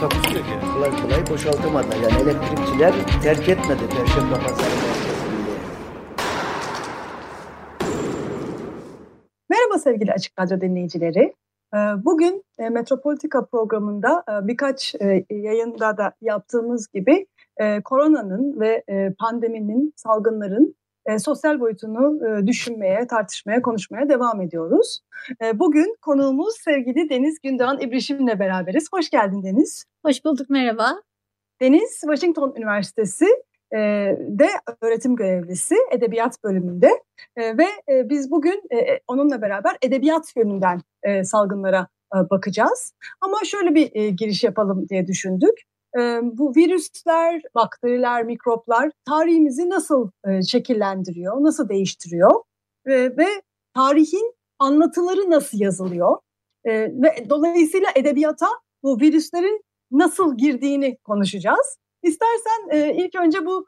Takusuyor yani. kolay kolay boşaltamadı. Yani elektrikçiler terk etmedi Perşembe Pazarı merkezinde. Merhaba sevgili Açık Radyo dinleyicileri. Ee, Bugün e, Metropolitika programında e, birkaç e, yayında da yaptığımız gibi koronanın ve pandeminin, salgınların e, sosyal boyutunu e, düşünmeye, tartışmaya, konuşmaya devam ediyoruz. E, Bugün konuğumuz sevgili Deniz Gündoğan İbrişim'le beraberiz. Hoş geldin Deniz. Hoş bulduk, merhaba. Deniz Washington Üniversitesi e, de öğretim görevlisi edebiyat bölümünde E, ve e, biz bugün e, onunla beraber edebiyat yönünden e, salgınlara e, bakacağız. Ama şöyle bir e, giriş yapalım diye düşündük. Bu virüsler, bakteriler, mikroplar tarihimizi nasıl şekillendiriyor, nasıl değiştiriyor ve tarihin anlatıları nasıl yazılıyor ve dolayısıyla edebiyata bu virüslerin nasıl girdiğini konuşacağız. İstersen ilk önce bu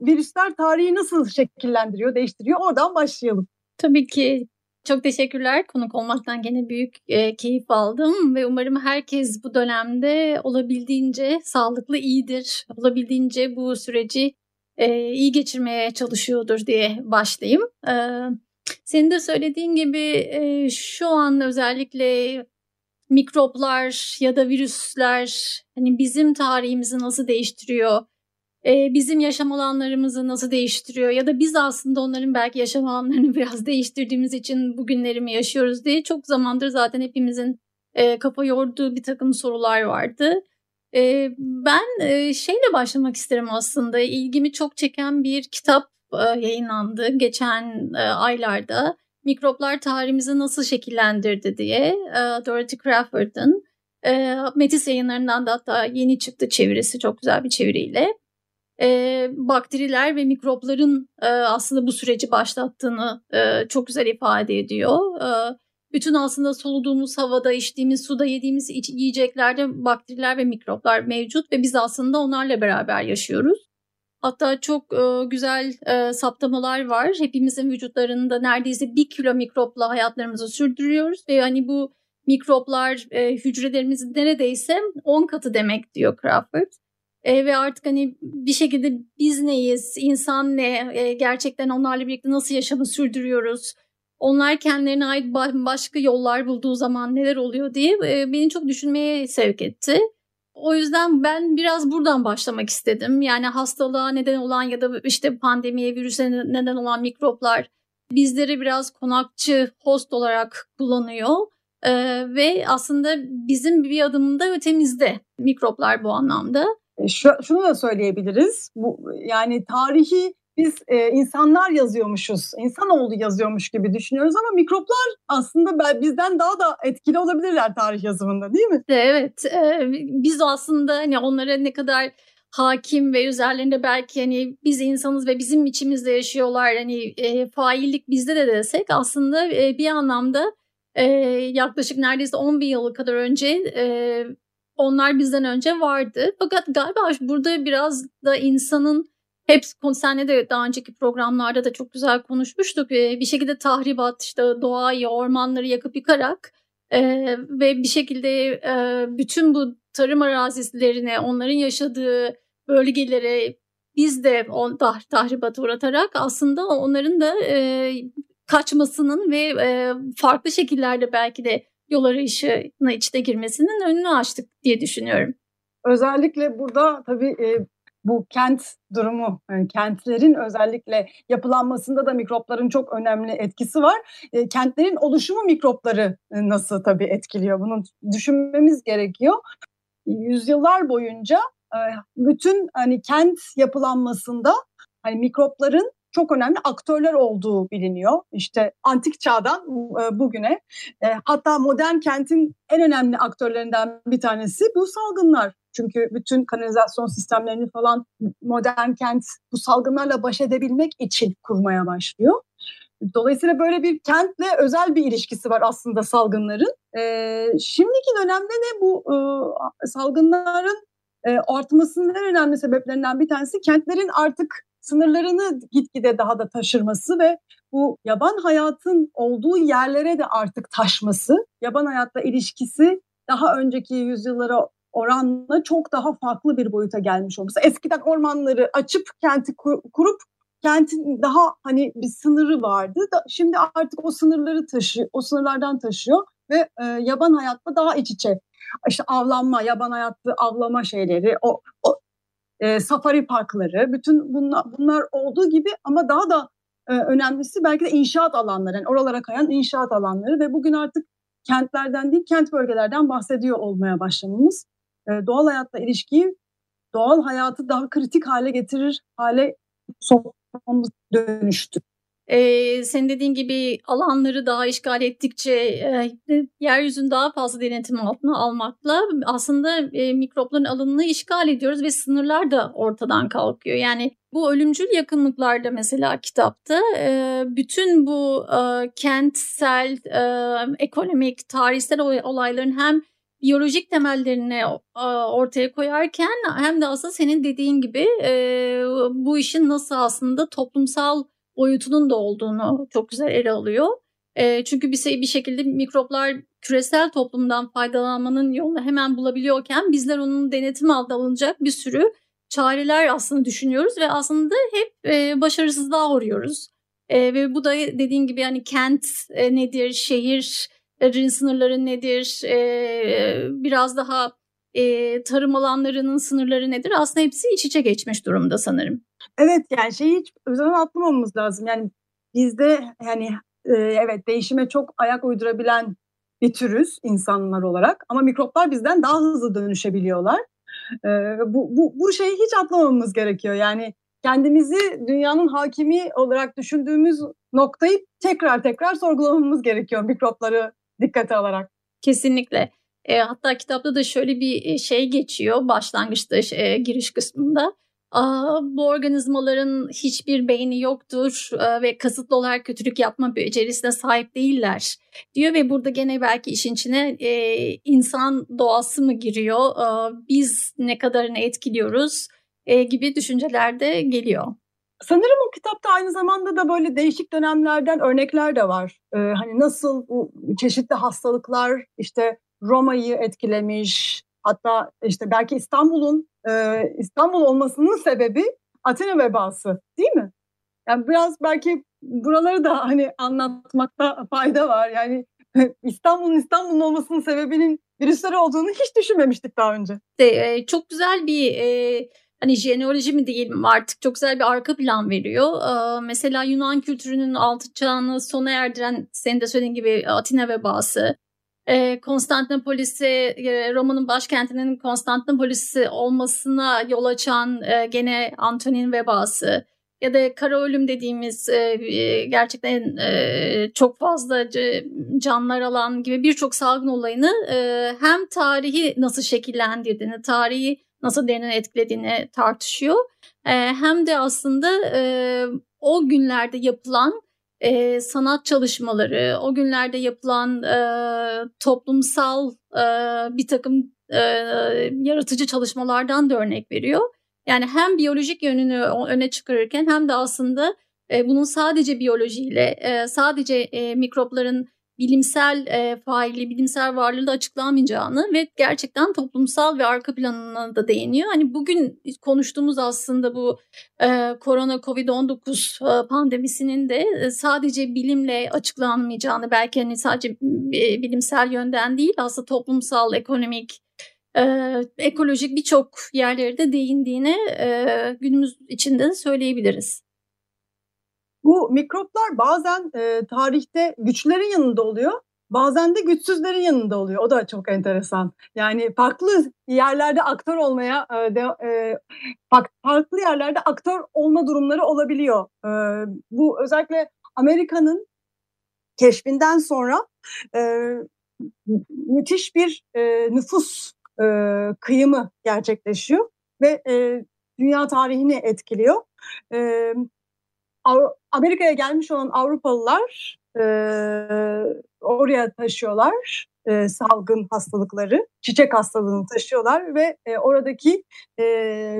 virüsler tarihi nasıl şekillendiriyor, değiştiriyor oradan başlayalım. Tabii ki çok teşekkürler. Konuk olmaktan gene büyük e, keyif aldım ve umarım herkes bu dönemde olabildiğince sağlıklı, iyidir. Olabildiğince bu süreci e, iyi geçirmeye çalışıyordur diye başlayayım. E, senin de söylediğin gibi e, şu an özellikle mikroplar ya da virüsler hani bizim tarihimizi nasıl değiştiriyor? E, bizim yaşam alanlarımızı nasıl değiştiriyor ya da biz aslında onların belki yaşam alanlarını biraz değiştirdiğimiz için bugünleri mi yaşıyoruz diye çok zamandır zaten hepimizin e, kafa yorduğu bir takım sorular vardı. E, ben e, şeyle başlamak isterim aslında. İlgimi çok çeken bir kitap e, yayınlandı geçen e, aylarda. Mikroplar tarihimizi nasıl şekillendirdi diye e, Dorothy Crawford'ın. E, Metis yayınlarından da hatta yeni çıktı çevirisi çok güzel bir çeviriyle e, bakteriler ve mikropların e, aslında bu süreci başlattığını e, çok güzel ifade ediyor. E, bütün aslında soluduğumuz havada, içtiğimiz suda, yediğimiz iç, yiyeceklerde bakteriler ve mikroplar mevcut ve biz aslında onlarla beraber yaşıyoruz. Hatta çok e, güzel e, saptamalar var. Hepimizin vücutlarında neredeyse bir kilo mikropla hayatlarımızı sürdürüyoruz ve hani bu mikroplar e, hücrelerimizin neredeyse 10 katı demek diyor Crawford. E, ve artık hani bir şekilde biz neyiz, insan ne, e, gerçekten onlarla birlikte nasıl yaşamı sürdürüyoruz, onlar kendilerine ait başka yollar bulduğu zaman neler oluyor diye e, beni çok düşünmeye sevk etti. O yüzden ben biraz buradan başlamak istedim. Yani hastalığa neden olan ya da işte pandemiye, virüse neden olan mikroplar bizleri biraz konakçı, host olarak kullanıyor. Ee, ve aslında bizim bir adımında ötemizde mikroplar bu anlamda. E, Şu, şunu da söyleyebiliriz. Bu yani tarihi biz e, insanlar yazıyormuşuz, insanoğlu yazıyormuş gibi düşünüyoruz ama mikroplar aslında bizden daha da etkili olabilirler tarih yazımında değil mi? Evet, e, biz aslında hani onlara ne kadar hakim ve üzerlerinde belki hani biz insanız ve bizim içimizde yaşıyorlar hani e, faillik bizde de desek aslında e, bir anlamda e, yaklaşık neredeyse 10 bin yıl kadar önce e, onlar bizden önce vardı. Fakat galiba burada biraz da insanın hep senle de daha önceki programlarda da çok güzel konuşmuştuk. E, bir şekilde tahribat işte doğayı, ormanları yakıp yıkarak e, ve bir şekilde e, bütün bu tarım arazilerine, onların yaşadığı bölgelere biz de on, tah, tahribata uğratarak aslında onların da e, kaçmasının ve farklı şekillerde belki de yol arayışına içte girmesinin önünü açtık diye düşünüyorum. Özellikle burada tabii e, bu kent durumu, yani kentlerin özellikle yapılanmasında da mikropların çok önemli etkisi var. E, kentlerin oluşumu mikropları e, nasıl tabii etkiliyor? Bunu düşünmemiz gerekiyor. Yüzyıllar boyunca e, bütün hani kent yapılanmasında hani mikropların çok önemli aktörler olduğu biliniyor. İşte antik çağdan e, bugüne. E, hatta modern kentin en önemli aktörlerinden bir tanesi bu salgınlar. Çünkü bütün kanalizasyon sistemlerini falan modern kent bu salgınlarla baş edebilmek için kurmaya başlıyor. Dolayısıyla böyle bir kentle özel bir ilişkisi var aslında salgınların. Ee, şimdiki dönemde ne bu e, salgınların e, artmasının en önemli sebeplerinden bir tanesi kentlerin artık sınırlarını gitgide daha da taşırması ve bu yaban hayatın olduğu yerlere de artık taşması, yaban hayatla ilişkisi daha önceki yüzyıllara oranla çok daha farklı bir boyuta gelmiş olması. Eskiden ormanları açıp kenti kurup kentin daha hani bir sınırı vardı. Şimdi artık o sınırları taşıyor, o sınırlardan taşıyor ve e, yaban hayatla daha iç içe. İşte avlanma, yaban hayatlı avlama şeyleri, o, o e, safari parkları, bütün bunlar, bunlar olduğu gibi ama daha da e, önemlisi belki de inşaat alanları, yani oralara kayan inşaat alanları ve bugün artık kentlerden değil kent bölgelerden bahsediyor olmaya başlamamız e, doğal hayatla ilişkiyi doğal hayatı daha kritik hale getirir hale sokmamız dönüştü. Ee, senin dediğin gibi alanları daha işgal ettikçe e, yeryüzünü daha fazla denetim altına almakla aslında e, mikropların alanını işgal ediyoruz ve sınırlar da ortadan kalkıyor. Yani bu ölümcül yakınlıklarda mesela kitapta e, bütün bu e, kentsel, e, ekonomik, tarihsel olayların hem biyolojik temellerini ortaya koyarken hem de aslında senin dediğin gibi bu işin nasıl aslında toplumsal boyutunun da olduğunu çok güzel ele alıyor. E, çünkü bir, bir şekilde mikroplar küresel toplumdan faydalanmanın yolunu hemen bulabiliyorken bizler onun denetim altına alınacak bir sürü çareler aslında düşünüyoruz ve aslında hep e, başarısızlığa uğruyoruz. E, ve bu da dediğin gibi yani kent e, nedir, şehirlerin sınırları nedir, e, biraz daha e, tarım alanlarının sınırları nedir? Aslında hepsi iç içe geçmiş durumda sanırım. Evet yani şeyi hiç özen atlamamamız lazım. Yani bizde yani e, evet değişime çok ayak uydurabilen bir türüz insanlar olarak ama mikroplar bizden daha hızlı dönüşebiliyorlar. E, bu, bu, bu şeyi hiç atlamamamız gerekiyor. Yani kendimizi dünyanın hakimi olarak düşündüğümüz noktayı tekrar tekrar sorgulamamız gerekiyor mikropları dikkate alarak. Kesinlikle. E, hatta kitapta da şöyle bir şey geçiyor başlangıçta e, giriş kısmında. Bu organizmaların hiçbir beyni yoktur e, ve kasıtlı olarak kötülük yapma becerisine sahip değiller diyor ve burada gene belki işin içine e, insan doğası mı giriyor, e, biz ne kadarını etkiliyoruz gibi düşünceler de geliyor. Sanırım o kitapta aynı zamanda da böyle değişik dönemlerden örnekler de var. Hani nasıl çeşitli hastalıklar işte Roma'yı etkilemiş, hatta işte belki İstanbul'un e, İstanbul olmasının sebebi Atina vebası değil mi? Yani biraz belki buraları da hani anlatmakta fayda var. Yani İstanbul'un İstanbul'un olmasının sebebinin virüsler olduğunu hiç düşünmemiştik daha önce. De, e, çok güzel bir e, hani jeneoloji mi diyelim artık çok güzel bir arka plan veriyor. E, mesela Yunan kültürünün altı çağını sona erdiren senin de söylediğin gibi Atina vebası e, Konstantinopolis'i e, Roma'nın başkentinin Konstantinopolis'i olmasına yol açan e, gene Antonin vebası ya da kara ölüm dediğimiz e, e gerçekten e, çok fazla canlar alan gibi birçok salgın olayını e, hem tarihi nasıl şekillendirdiğini, tarihi nasıl derine etkilediğini tartışıyor. E, hem de aslında e, o günlerde yapılan e, sanat çalışmaları, o günlerde yapılan e, toplumsal e, bir takım e, yaratıcı çalışmalardan da örnek veriyor. Yani hem biyolojik yönünü öne çıkarırken hem de aslında e, bunun sadece biyolojiyle, e, sadece e, mikropların bilimsel e, faili, bilimsel varlığı da açıklamayacağını ve gerçekten toplumsal ve arka planına da değiniyor. Hani bugün konuştuğumuz aslında bu e, korona Covid-19 e, pandemisinin de e, sadece bilimle açıklanmayacağını belki hani sadece e, bilimsel yönden değil aslında toplumsal, ekonomik, e, ekolojik birçok yerlere de değindiğini e, günümüz içinde de söyleyebiliriz. Bu mikroplar bazen e, tarihte güçlerin yanında oluyor, bazen de güçsüzlerin yanında oluyor. O da çok enteresan. Yani farklı yerlerde aktör olmaya, e, de, e, farklı yerlerde aktör olma durumları olabiliyor. E, bu özellikle Amerika'nın keşfinden sonra e, müthiş bir e, nüfus e, kıyımı gerçekleşiyor ve e, dünya tarihini etkiliyor. E, Amerika'ya gelmiş olan Avrupalılar e, oraya taşıyorlar e, salgın hastalıkları, çiçek hastalığını taşıyorlar ve e, oradaki e,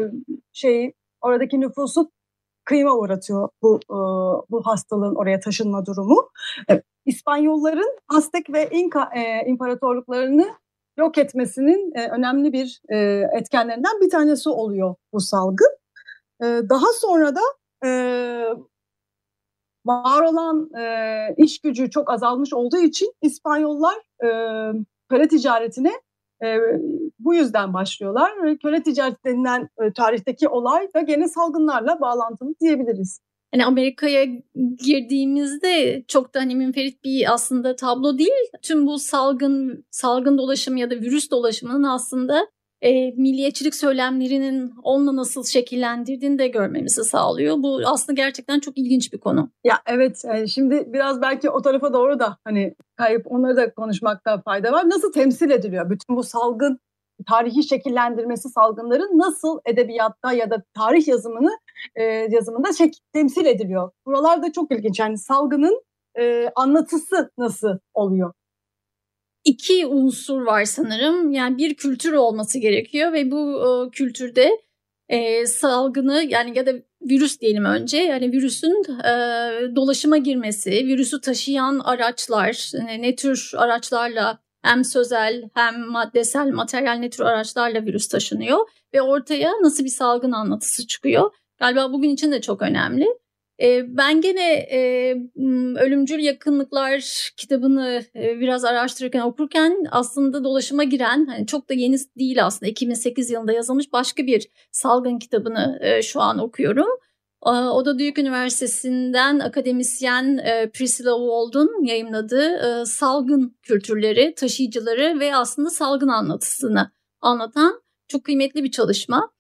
şey oradaki nüfusu kıyıma uğratıyor bu e, bu hastalığın oraya taşınma durumu. E, İspanyolların Aztek ve İnka e, imparatorluklarını yok etmesinin e, önemli bir e, etkenlerinden bir tanesi oluyor bu salgın. E, daha sonra da e, var olan e, iş gücü çok azalmış olduğu için İspanyollar e, köle ticaretine e, bu yüzden başlıyorlar. Köle ticareti denilen e, tarihteki olay da gene salgınlarla bağlantılı diyebiliriz. Yani Amerika'ya girdiğimizde çok da hani münferit bir aslında tablo değil. Tüm bu salgın salgın dolaşımı ya da virüs dolaşımının aslında e, milliyetçilik söylemlerinin onunla nasıl şekillendirdiğini de görmemizi sağlıyor. Bu aslında gerçekten çok ilginç bir konu. Ya evet yani şimdi biraz belki o tarafa doğru da hani kayıp onları da konuşmakta fayda var. Nasıl temsil ediliyor bütün bu salgın tarihi şekillendirmesi salgınların nasıl edebiyatta ya da tarih yazımını e, yazımında şey, temsil ediliyor. Buralar da çok ilginç. Yani salgının e, anlatısı nasıl oluyor? İki unsur var sanırım. Yani bir kültür olması gerekiyor ve bu e, kültürde e, salgını yani ya da virüs diyelim önce yani virüsün e, dolaşıma girmesi, virüsü taşıyan araçlar ne, ne tür araçlarla hem sözel hem maddesel materyal ne tür araçlarla virüs taşınıyor ve ortaya nasıl bir salgın anlatısı çıkıyor. Galiba bugün için de çok önemli. Ben gene e, Ölümcül Yakınlıklar kitabını e, biraz araştırırken okurken aslında dolaşıma giren hani çok da yeni değil aslında 2008 yılında yazılmış başka bir salgın kitabını e, şu an okuyorum. O da Duke Üniversitesi'nden akademisyen Priscilla Wald'un yayınladığı e, salgın kültürleri, taşıyıcıları ve aslında salgın anlatısını anlatan çok kıymetli bir çalışma.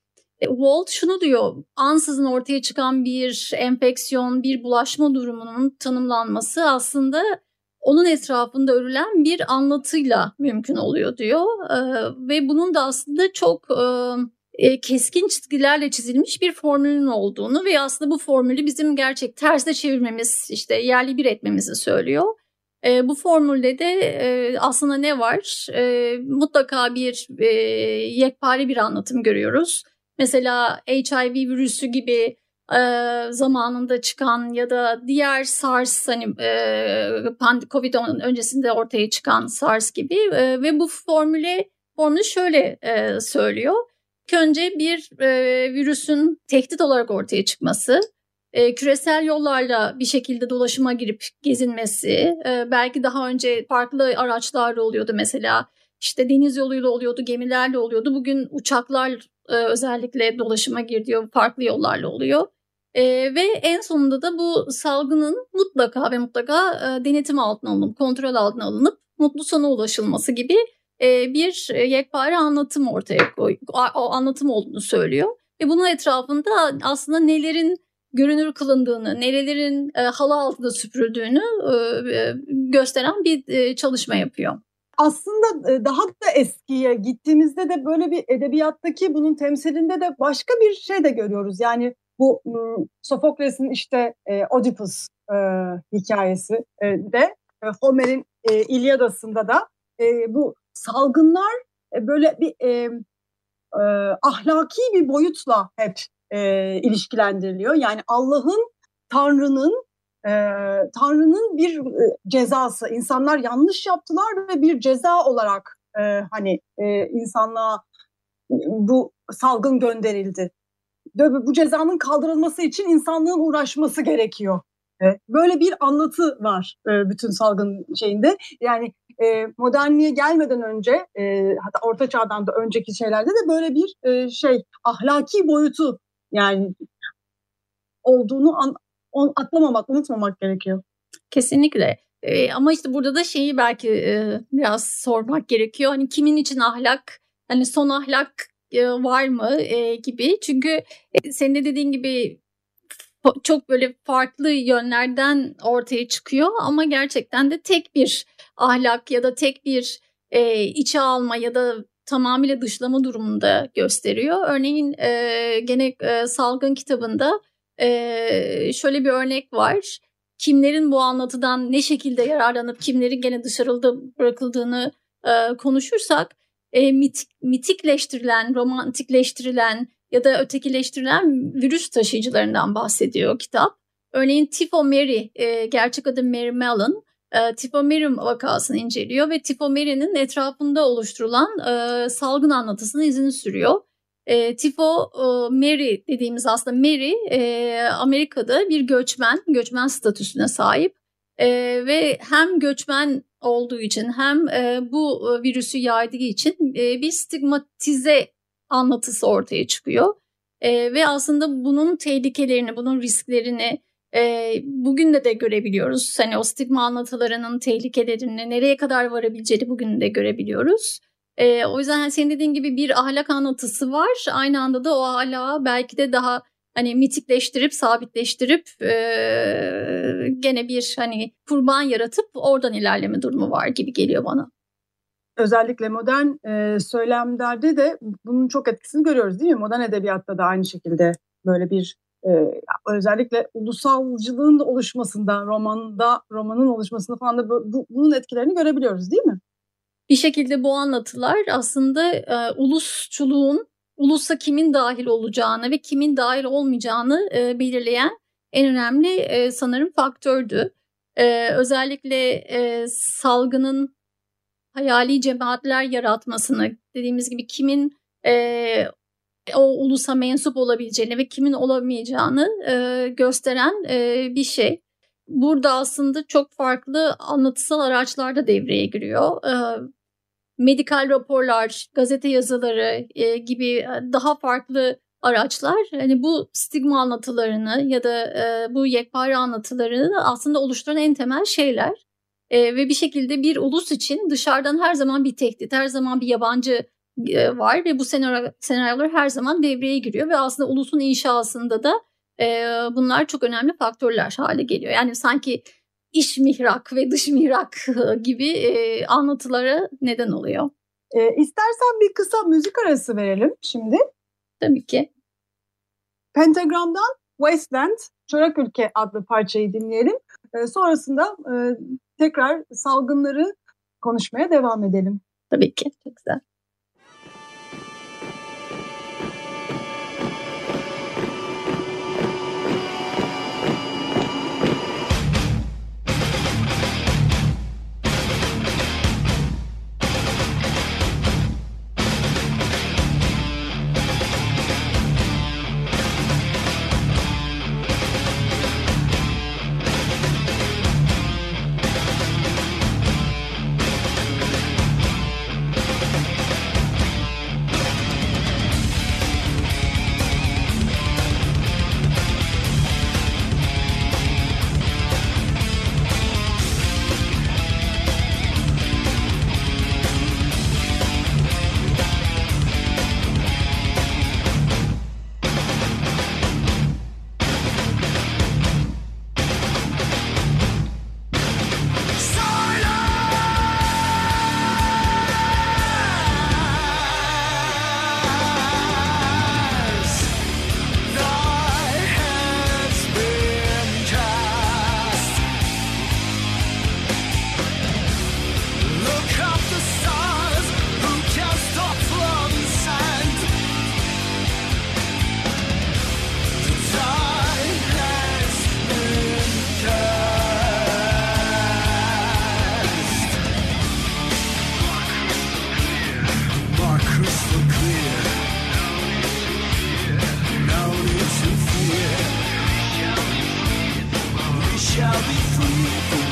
E, Walt şunu diyor, ansızın ortaya çıkan bir enfeksiyon, bir bulaşma durumunun tanımlanması aslında onun etrafında örülen bir anlatıyla mümkün oluyor diyor. E, ve bunun da aslında çok e, keskin çizgilerle çizilmiş bir formülün olduğunu ve aslında bu formülü bizim gerçek tersine çevirmemiz, işte yerli bir etmemizi söylüyor. E, bu formülde de e, aslında ne var? E, mutlaka bir e, yekpare bir anlatım görüyoruz. Mesela HIV virüsü gibi e, zamanında çıkan ya da diğer SARS hani e, Covid öncesinde ortaya çıkan SARS gibi e, ve bu formüle formülü şöyle e, söylüyor. Önce bir e, virüsün tehdit olarak ortaya çıkması, e, küresel yollarla bir şekilde dolaşıma girip gezinmesi, e, belki daha önce farklı araçlarla oluyordu mesela işte deniz yoluyla oluyordu, gemilerle oluyordu. Bugün uçaklar e, özellikle dolaşıma girdiği farklı yollarla oluyor. E, ve en sonunda da bu salgının mutlaka ve mutlaka e, denetim altına alınıp, kontrol altına alınıp mutlu sona ulaşılması gibi e, bir yekpare anlatım ortaya koy, o anlatım olduğunu söylüyor. Ve bunun etrafında aslında nelerin görünür kılındığını, nerelerin e, halı altında süpürüldüğünü e, gösteren bir e, çalışma yapıyor. Aslında e, daha da eskiye gittiğimizde de böyle bir edebiyattaki bunun temsilinde de başka bir şey de görüyoruz. Yani bu Sofokles'in işte e, Oedipus e, hikayesi e, de e, Homer'in e, İlyadası'nda da e, bu salgınlar e, böyle bir e, e, ahlaki bir boyutla hep e, ilişkilendiriliyor. Yani Allah'ın, Tanrı'nın e, Tanrı'nın bir e, cezası. İnsanlar yanlış yaptılar ve bir ceza olarak e, hani e, insanlığa bu salgın gönderildi. Bu cezanın kaldırılması için insanlığın uğraşması gerekiyor. Böyle bir anlatı var bütün salgın şeyinde. Yani modernliğe gelmeden önce hatta orta çağdan da önceki şeylerde de böyle bir şey ahlaki boyutu yani olduğunu an, atlamamak, unutmamak gerekiyor. Kesinlikle. Ee, ama işte burada da şeyi belki e, biraz sormak gerekiyor. Hani kimin için ahlak, hani son ahlak e, var mı e, gibi. Çünkü e, senin de dediğin gibi çok böyle farklı yönlerden ortaya çıkıyor ama gerçekten de tek bir ahlak ya da tek bir e, içe alma ya da tamamıyla dışlama durumunda gösteriyor. Örneğin e, gene e, Salgın kitabında e, şöyle bir örnek var. Kimlerin bu anlatıdan ne şekilde yararlanıp kimlerin gene dışarıda bırakıldığını e, konuşursak e, mit, mitikleştirilen, romantikleştirilen ya da ötekileştirilen virüs taşıyıcılarından bahsediyor kitap. Örneğin Tifo Mary, e, gerçek adı Mary Mellon, e, Tifo Mary vakasını inceliyor ve Tifo Mary'nin etrafında oluşturulan e, salgın anlatısını izini sürüyor. E, Tifo e, Mary dediğimiz aslında Mary e, Amerika'da bir göçmen, göçmen statüsüne sahip e, ve hem göçmen olduğu için hem e, bu virüsü yaydığı için e, bir stigmatize anlatısı ortaya çıkıyor. E, ve aslında bunun tehlikelerini, bunun risklerini e, bugün de de görebiliyoruz. Hani o stigma anlatılarının tehlikelerini, nereye kadar varabileceğini bugün de görebiliyoruz. E, o yüzden senin dediğin gibi bir ahlak anlatısı var. Aynı anda da o ahlakı belki de daha hani mitikleştirip sabitleştirip e, gene bir hani kurban yaratıp oradan ilerleme durumu var gibi geliyor bana. Özellikle modern e, söylemlerde de bunun çok etkisini görüyoruz değil mi? Modern edebiyatta da aynı şekilde böyle bir e, özellikle ulusalcılığın oluşmasında, romanda romanın oluşmasında falan da bu, bu, bunun etkilerini görebiliyoruz değil mi? Bir şekilde bu anlatılar aslında e, ulusçuluğun ulusa kimin dahil olacağını ve kimin dahil olmayacağını e, belirleyen en önemli e, sanırım faktördü. E, özellikle e, salgının hayali cemaatler yaratmasını dediğimiz gibi kimin e, o ulusa mensup olabileceğini ve kimin olamayacağını e, gösteren e, bir şey. Burada aslında çok farklı anlatısal araçlar da devreye giriyor. E, medikal raporlar, gazete yazıları e, gibi daha farklı araçlar hani bu stigma anlatılarını ya da e, bu yekpare anlatılarını aslında oluşturan en temel şeyler. E, ve bir şekilde bir ulus için dışarıdan her zaman bir tehdit, her zaman bir yabancı e, var ve bu senaryo, senaryolar her zaman devreye giriyor ve aslında ulusun inşasında da e, bunlar çok önemli faktörler hale geliyor. Yani sanki iş mihrak ve dış mihrak gibi e, anlatılara neden oluyor. E, istersen bir kısa müzik arası verelim şimdi. Tabii ki. Pentagram'dan Wasteland, Çorak Ülke adlı parçayı dinleyelim. E, sonrasında e, tekrar salgınları konuşmaya devam edelim. Tabii ki, çok güzel. shall be free.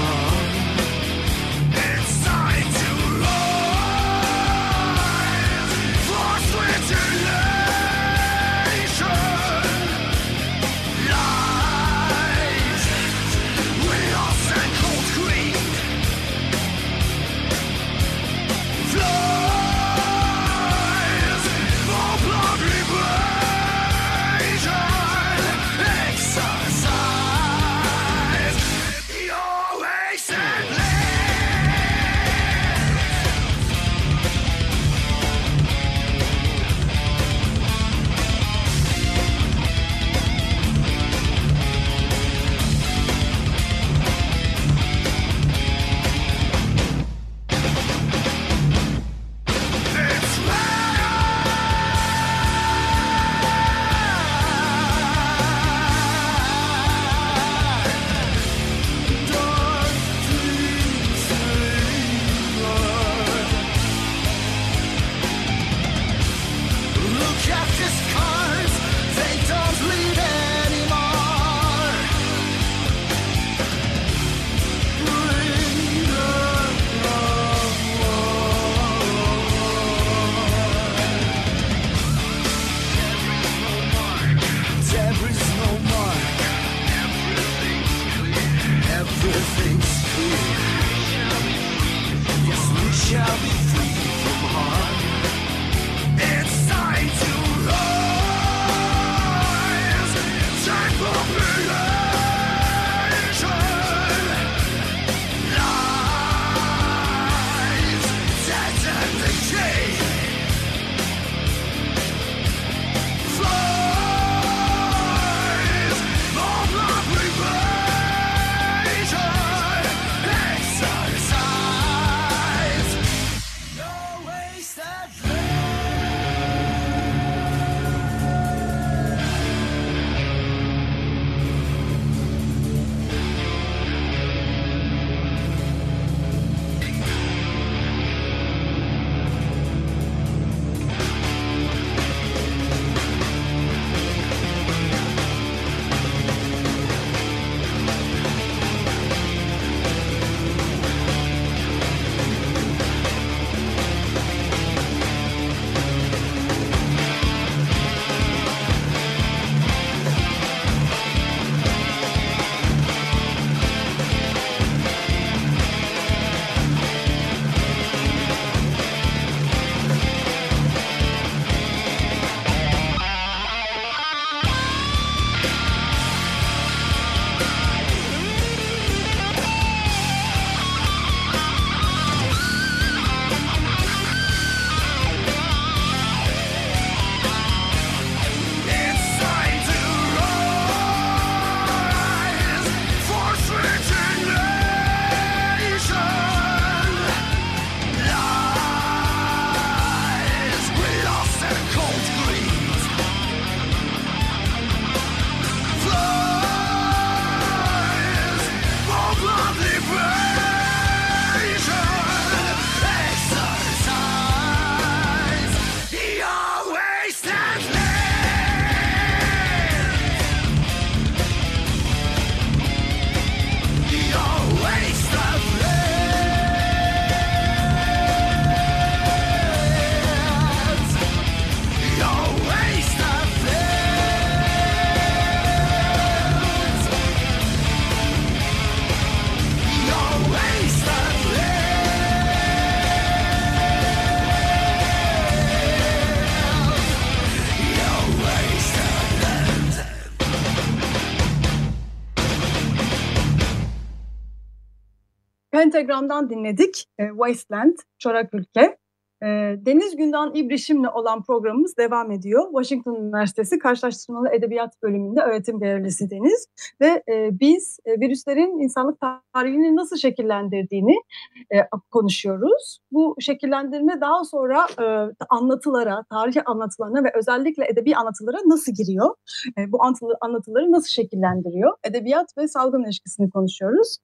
Pentagram'dan dinledik. E, Wasteland, Çorak Ülke. E, Deniz Gündan İbrişim'le olan programımız devam ediyor. Washington Üniversitesi Karşılaştırmalı Edebiyat Bölümünde öğretim görevlisi Deniz. Ve e, biz e, virüslerin insanlık tarihini nasıl şekillendirdiğini e, konuşuyoruz. Bu şekillendirme daha sonra e, anlatılara, tarih anlatılarına ve özellikle edebi anlatılara nasıl giriyor? E, bu anlatıları nasıl şekillendiriyor? Edebiyat ve salgın ilişkisini konuşuyoruz.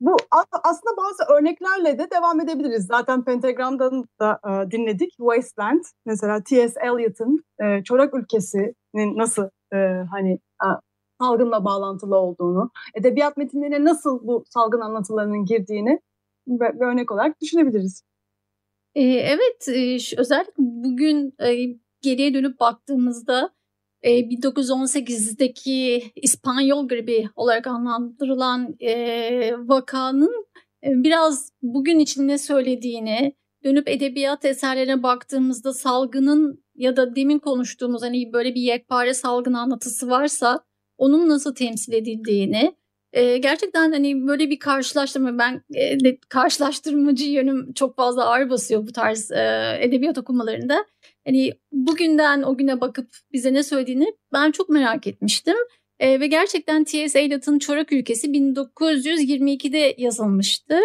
Bu aslında bazı örneklerle de devam edebiliriz. Zaten Pentagram'dan da e, dinledik. Wasteland mesela T.S. Eliot'ın e, Çorak Ülkesi'nin nasıl e, hani e, salgınla bağlantılı olduğunu, edebiyat metinlerine nasıl bu salgın anlatılarının girdiğini bir örnek olarak düşünebiliriz. Ee, evet, e, özellikle bugün e, geriye dönüp baktığımızda 1918'deki İspanyol gribi olarak anlandırılan vakanın biraz bugün için ne söylediğini, dönüp edebiyat eserlerine baktığımızda salgının ya da demin konuştuğumuz hani böyle bir yekpare salgın anlatısı varsa onun nasıl temsil edildiğini gerçekten hani böyle bir karşılaştırma ben karşılaştırmacı yönüm çok fazla ağır basıyor bu tarz edebiyat okumalarında hani bugünden o güne bakıp bize ne söylediğini ben çok merak etmiştim. E, ve gerçekten T.S. Eliot'ın Çorak Ülkesi 1922'de yazılmıştır.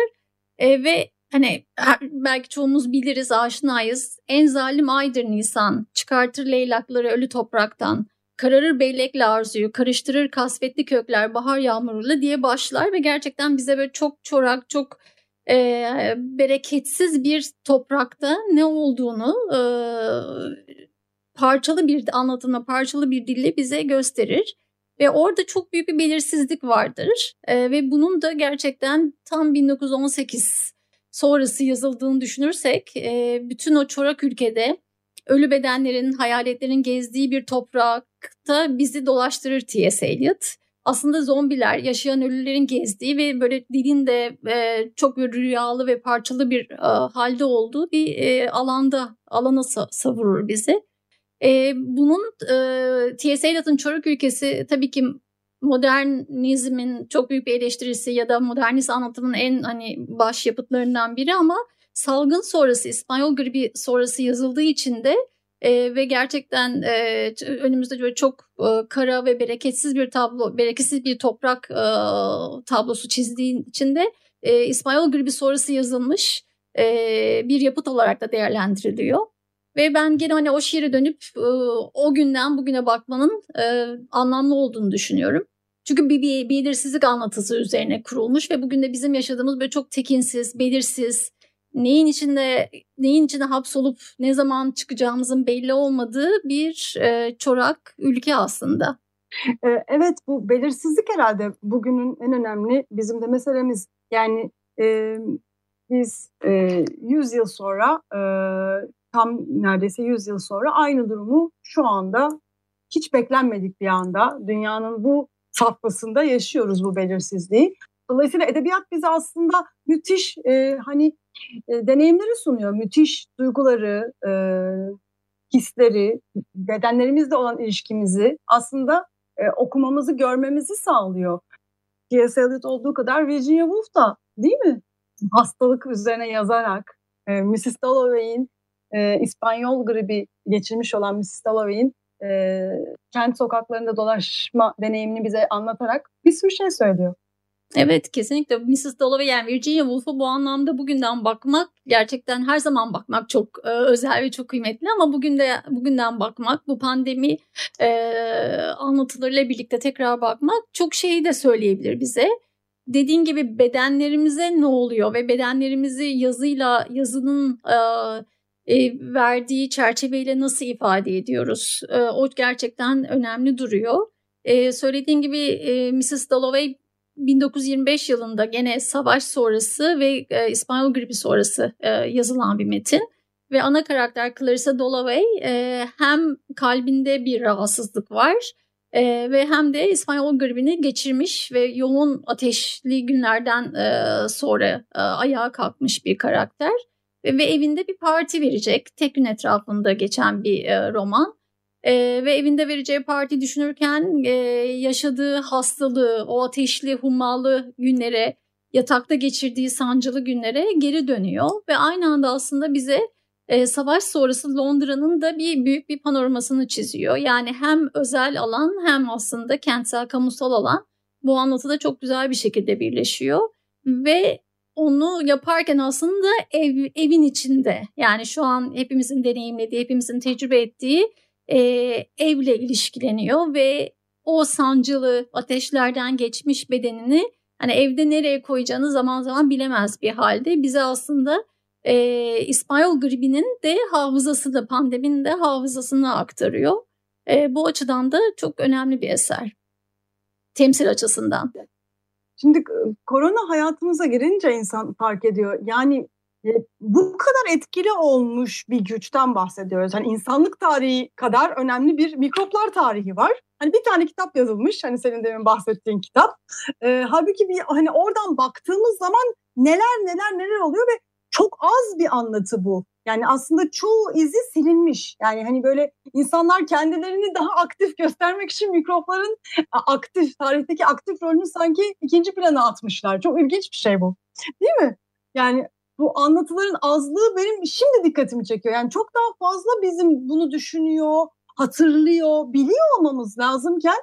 E, ve hani belki çoğumuz biliriz, aşinayız. En zalim aydır Nisan, çıkartır leylakları ölü topraktan. Kararır bellekle arzuyu, karıştırır kasvetli kökler bahar yağmuruyla diye başlar ve gerçekten bize böyle çok çorak, çok e, bereketsiz bir toprakta ne olduğunu e, parçalı bir anlatımla, parçalı bir dille bize gösterir. Ve orada çok büyük bir belirsizlik vardır. E, ve bunun da gerçekten tam 1918 sonrası yazıldığını düşünürsek e, bütün o çorak ülkede ölü bedenlerin, hayaletlerin gezdiği bir toprakta bizi dolaştırır T.S. Eliot. Aslında zombiler, yaşayan ölülerin gezdiği ve böyle dilinde e, çok bir rüyalı ve parçalı bir e, halde olduğu bir e, alanda alana savurur bizi. E, bunun e, T.S. Eliot'un Çoruk Ülkesi tabii ki modernizmin çok büyük bir eleştirisi ya da modernist anlatımın en hani baş yapıtlarından biri ama salgın sonrası İspanyol gribi sonrası yazıldığı için de e, ve gerçekten e, önümüzde böyle çok e, kara ve bereketsiz bir tablo, bereketsiz bir toprak e, tablosu çizdiği için de e, İspanyol gribi sonrası yazılmış e, bir yapıt olarak da değerlendiriliyor. Ve ben gene hani o şiire dönüp e, o günden bugüne bakmanın e, anlamlı olduğunu düşünüyorum. Çünkü bir, bir belirsizlik anlatısı üzerine kurulmuş ve bugün de bizim yaşadığımız böyle çok tekinsiz, belirsiz, neyin içinde neyin içinde hapsolup ne zaman çıkacağımızın belli olmadığı bir e, çorak ülke aslında. E, evet bu belirsizlik herhalde bugünün en önemli bizim de meselemiz. Yani e, biz e, 100 yıl sonra e, tam neredeyse 100 yıl sonra aynı durumu şu anda hiç beklenmedik bir anda dünyanın bu safhasında yaşıyoruz bu belirsizliği. Dolayısıyla edebiyat bize aslında müthiş e, hani e, deneyimleri sunuyor. Müthiş duyguları, e, hisleri, bedenlerimizle olan ilişkimizi aslında e, okumamızı, görmemizi sağlıyor. T.S. Eliot olduğu kadar Virginia Woolf da değil mi? Hastalık üzerine yazarak e, Mrs. Dalloway'in e, İspanyol gribi geçirmiş olan Mrs. Dalloway'in e, kent sokaklarında dolaşma deneyimini bize anlatarak bir sürü şey söylüyor. Evet kesinlikle Mrs. Dalloway yani Virginia Woolf'a bu anlamda bugünden bakmak gerçekten her zaman bakmak çok e, özel ve çok kıymetli ama bugün de bugünden bakmak bu pandemi e, anlatılarıyla birlikte tekrar bakmak çok şeyi de söyleyebilir bize. Dediğin gibi bedenlerimize ne oluyor ve bedenlerimizi yazıyla yazının e, e, verdiği çerçeveyle nasıl ifade ediyoruz? E, o gerçekten önemli duruyor. E, söylediğin gibi e, Mrs. Dalloway 1925 yılında gene savaş sonrası ve e, İspanyol gribi sonrası e, yazılan bir metin. Ve ana karakter Clarissa Dalloway e, hem kalbinde bir rahatsızlık var e, ve hem de İspanyol gribini geçirmiş ve yoğun ateşli günlerden e, sonra e, ayağa kalkmış bir karakter. Ve, ve evinde bir parti verecek. Tek gün etrafında geçen bir e, roman. E, ve evinde vereceği parti düşünürken e, yaşadığı hastalığı, o ateşli, hummalı günlere, yatakta geçirdiği sancılı günlere geri dönüyor. Ve aynı anda aslında bize e, savaş sonrası Londra'nın da bir büyük bir panoramasını çiziyor. Yani hem özel alan hem aslında kentsel, kamusal alan bu anlatıda çok güzel bir şekilde birleşiyor. Ve onu yaparken aslında ev, evin içinde yani şu an hepimizin deneyimlediği, hepimizin tecrübe ettiği e, evle ilişkileniyor ve o sancılı ateşlerden geçmiş bedenini hani evde nereye koyacağını zaman zaman bilemez bir halde bize aslında e, İspanyol gribinin de hafızasını, pandeminin de hafızasını aktarıyor. E, bu açıdan da çok önemli bir eser. Temsil açısından. Şimdi korona hayatımıza girince insan fark ediyor. Yani e, bu kadar etkili olmuş bir güçten bahsediyoruz. Hani insanlık tarihi kadar önemli bir mikroplar tarihi var. Hani bir tane kitap yazılmış. Hani senin demin bahsettiğin kitap. E, halbuki bir hani oradan baktığımız zaman neler neler neler oluyor ve çok az bir anlatı bu. Yani aslında çoğu izi silinmiş. Yani hani böyle insanlar kendilerini daha aktif göstermek için mikropların aktif, tarihteki aktif rolünü sanki ikinci plana atmışlar. Çok ilginç bir şey bu. Değil mi? Yani bu anlatıların azlığı benim şimdi dikkatimi çekiyor. Yani çok daha fazla bizim bunu düşünüyor, hatırlıyor, biliyor olmamız lazımken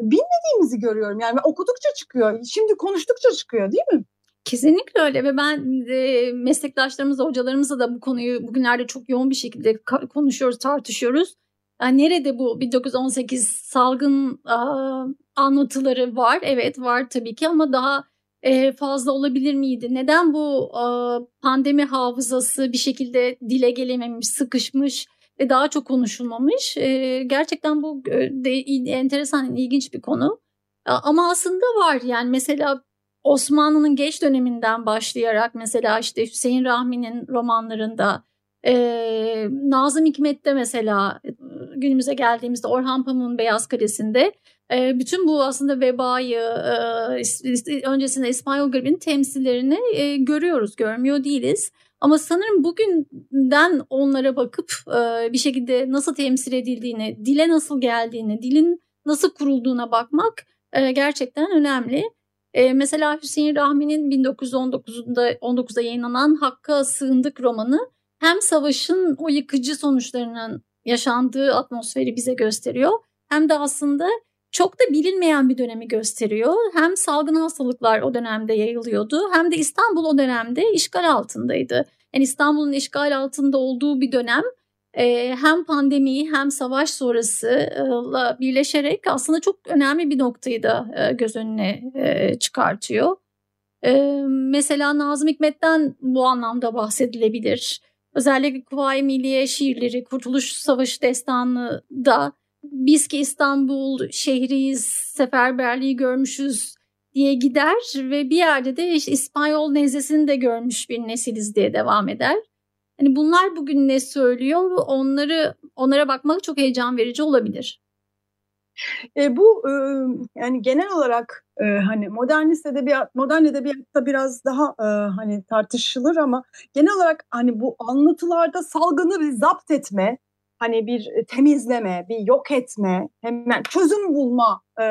bilmediğimizi görüyorum. Yani okudukça çıkıyor, şimdi konuştukça çıkıyor değil mi? Kesinlikle öyle ve ben e, meslektaşlarımızla, hocalarımızla da bu konuyu bugünlerde çok yoğun bir şekilde konuşuyoruz, tartışıyoruz. Yani nerede bu 1918 salgın a, anlatıları var? Evet var tabii ki ama daha e, fazla olabilir miydi? Neden bu a, pandemi hafızası bir şekilde dile gelememiş, sıkışmış ve daha çok konuşulmamış? E, gerçekten bu de, enteresan, ilginç bir konu. Ama aslında var yani mesela Osmanlı'nın geç döneminden başlayarak mesela işte Hüseyin Rahmi'nin romanlarında E, Nazım Hikmet'te mesela günümüze geldiğimizde Orhan Pamuk'un Beyaz Kalesi'nde e, bütün bu aslında vebayı e, öncesinde İsmail Garibi'nin temsillerini e, görüyoruz, görmüyor değiliz. Ama sanırım bugünden onlara bakıp e, bir şekilde nasıl temsil edildiğini, dile nasıl geldiğini, dilin nasıl kurulduğuna bakmak e, gerçekten önemli. E, mesela Hüseyin Rahmi'nin 1919'da 19'da yayınlanan Hakk'a Sığındık romanı hem savaşın o yıkıcı sonuçlarının yaşandığı atmosferi bize gösteriyor hem de aslında çok da bilinmeyen bir dönemi gösteriyor. Hem salgın hastalıklar o dönemde yayılıyordu hem de İstanbul o dönemde işgal altındaydı. Yani İstanbul'un işgal altında olduğu bir dönem e, hem pandemi hem savaş sonrasıyla birleşerek aslında çok önemli bir noktayı da e, göz önüne e, çıkartıyor. Mesela Nazım Hikmet'ten bu anlamda bahsedilebilir. Özellikle Kuvayi Milliye şiirleri, Kurtuluş Savaşı destanı da biz ki İstanbul şehriyiz, seferberliği görmüşüz diye gider ve bir yerde de işte İspanyol nezlesini de görmüş bir nesiliz diye devam eder. Hani bunlar bugün ne söylüyor? Onları onlara bakmak çok heyecan verici olabilir. E, bu e, yani genel olarak e, hani modernist edebiyat, modern edebiyatta biraz daha e, hani tartışılır ama genel olarak hani bu anlatılarda salgını bir zapt etme, hani bir temizleme, bir yok etme, hemen çözüm bulma e,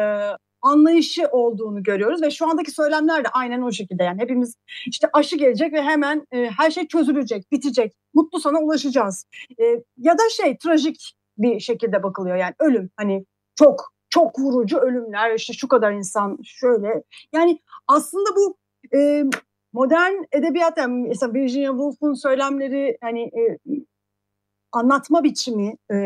anlayışı olduğunu görüyoruz ve şu andaki söylemler de aynen o şekilde. Yani hepimiz işte aşı gelecek ve hemen e, her şey çözülecek, bitecek, mutlu sana ulaşacağız. E, ya da şey trajik bir şekilde bakılıyor. Yani ölüm hani çok çok vurucu ölümler işte şu kadar insan şöyle yani aslında bu e, modern edebiyat yani mesela Virginia Woolf'un söylemleri hani e, anlatma biçimi e,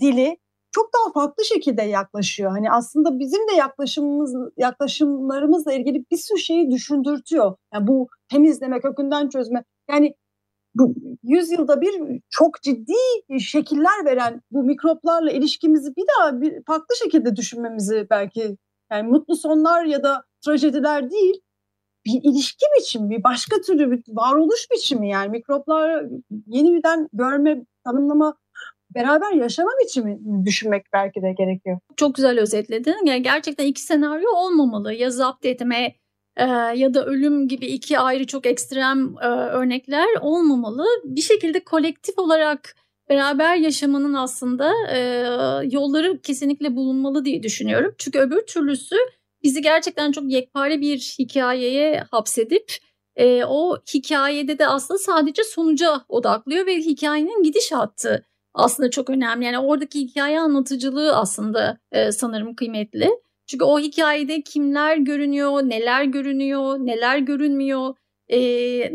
dili çok daha farklı şekilde yaklaşıyor. Hani aslında bizim de yaklaşımımız yaklaşımlarımızla ilgili bir sürü şeyi düşündürtüyor. Yani bu temizleme, kökünden çözme. Yani bu yüzyılda bir çok ciddi şekiller veren bu mikroplarla ilişkimizi bir daha bir farklı şekilde düşünmemizi belki yani mutlu sonlar ya da trajediler değil bir ilişki biçimi, bir başka türlü bir varoluş biçimi yani mikroplar yeniden görme, tanımlama beraber yaşama biçimi düşünmek belki de gerekiyor. Çok güzel özetledin. Yani gerçekten iki senaryo olmamalı. Ya zapt etme ya da ölüm gibi iki ayrı çok ekstrem örnekler olmamalı. Bir şekilde kolektif olarak beraber yaşamanın aslında yolları kesinlikle bulunmalı diye düşünüyorum. Çünkü öbür türlüsü bizi gerçekten çok yekpare bir hikayeye hapsedip o hikayede de aslında sadece sonuca odaklıyor ve hikayenin gidiş hattı aslında çok önemli. Yani oradaki hikaye anlatıcılığı aslında sanırım kıymetli. Çünkü o hikayede kimler görünüyor, neler görünüyor, neler görünmüyor, e,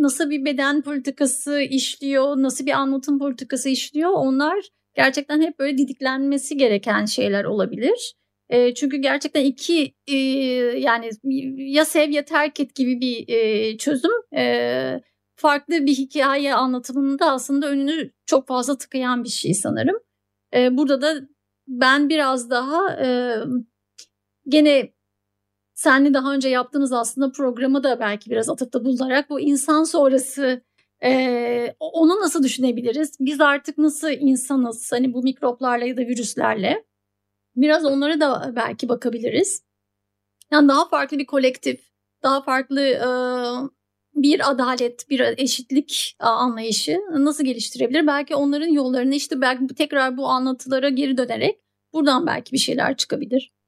nasıl bir beden politikası işliyor, nasıl bir anlatım politikası işliyor onlar gerçekten hep böyle didiklenmesi gereken şeyler olabilir. E, çünkü gerçekten iki e, yani ya sev ya terk et gibi bir e, çözüm e, farklı bir hikaye anlatımında aslında önünü çok fazla tıkayan bir şey sanırım. E, burada da ben biraz daha e, gene senle daha önce yaptığımız aslında programı da belki biraz atıfta bulunarak bu insan sonrası e, onu nasıl düşünebiliriz? Biz artık nasıl insanız? Hani bu mikroplarla ya da virüslerle. Biraz onlara da belki bakabiliriz. Yani daha farklı bir kolektif, daha farklı e, bir adalet, bir eşitlik anlayışı nasıl geliştirebilir? Belki onların yollarını işte belki tekrar bu anlatılara geri dönerek buradan belki bir şeyler çıkabilir.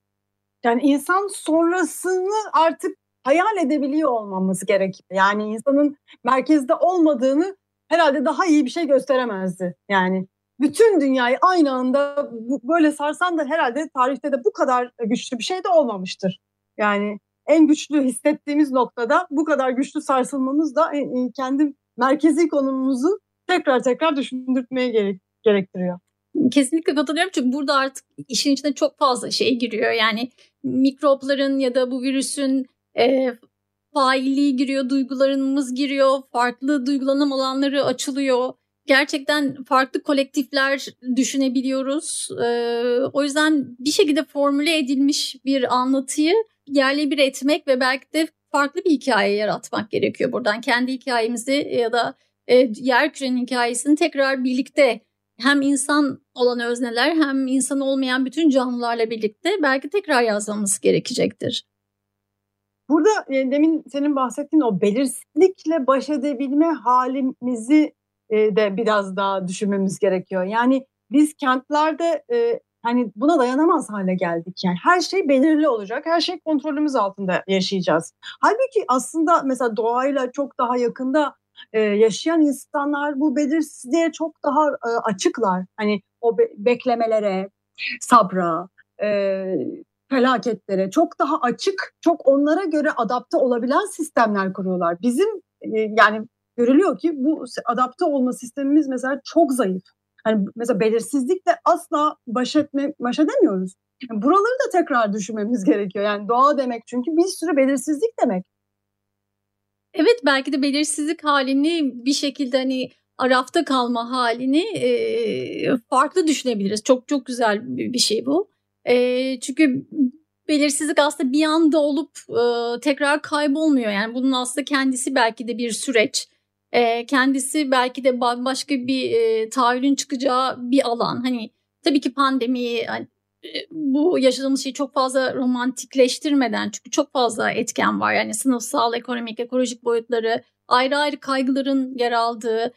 Yani insan sonrasını artık hayal edebiliyor olmamız gerekiyor. Yani insanın merkezde olmadığını herhalde daha iyi bir şey gösteremezdi. Yani bütün dünyayı aynı anda böyle sarsan da herhalde tarihte de bu kadar güçlü bir şey de olmamıştır. Yani en güçlü hissettiğimiz noktada bu kadar güçlü sarsılmamız da e, e, kendi merkezi konumumuzu tekrar tekrar düşündürtmeye gerek, gerektiriyor. Kesinlikle katılıyorum çünkü burada artık işin içine çok fazla şey giriyor. Yani mikropların ya da bu virüsün e, failliği giriyor, duygularımız giriyor, farklı duygulanım alanları açılıyor. Gerçekten farklı kolektifler düşünebiliyoruz. Ee, o yüzden bir şekilde formüle edilmiş bir anlatıyı yerli bir etmek ve belki de farklı bir hikaye yaratmak gerekiyor buradan. Kendi hikayemizi ya da e, yer kürenin hikayesini tekrar birlikte hem insan olan özneler hem insan olmayan bütün canlılarla birlikte belki tekrar yazmamız gerekecektir. Burada e, demin senin bahsettiğin o belirsizlikle baş edebilme halimizi e, de biraz daha düşünmemiz gerekiyor. Yani biz kentlerde e, hani buna dayanamaz hale geldik. Yani her şey belirli olacak, her şey kontrolümüz altında yaşayacağız. Halbuki aslında mesela doğayla çok daha yakında e, yaşayan insanlar bu belirsizliğe çok daha e, açıklar. Hani o be- beklemelere, sabra, e, felaketlere çok daha açık, çok onlara göre adapte olabilen sistemler kuruyorlar. Bizim e, yani görülüyor ki bu adapte olma sistemimiz mesela çok zayıf. Hani mesela belirsizlikle asla baş etme, baş edemiyoruz. Yani buraları da tekrar düşünmemiz gerekiyor. Yani doğa demek çünkü bir sürü belirsizlik demek. Evet belki de belirsizlik halini bir şekilde hani arafta kalma halini e, farklı düşünebiliriz. Çok çok güzel bir şey bu. E, çünkü belirsizlik aslında bir anda olup e, tekrar kaybolmuyor. Yani bunun aslında kendisi belki de bir süreç. E, kendisi belki de başka bir e, tahayyülün çıkacağı bir alan. Hani tabii ki pandemi hani, bu yaşadığımız şeyi çok fazla romantikleştirmeden çünkü çok fazla etken var. Yani sınıfsal, ekonomik, ekolojik boyutları, ayrı ayrı kaygıların yer aldığı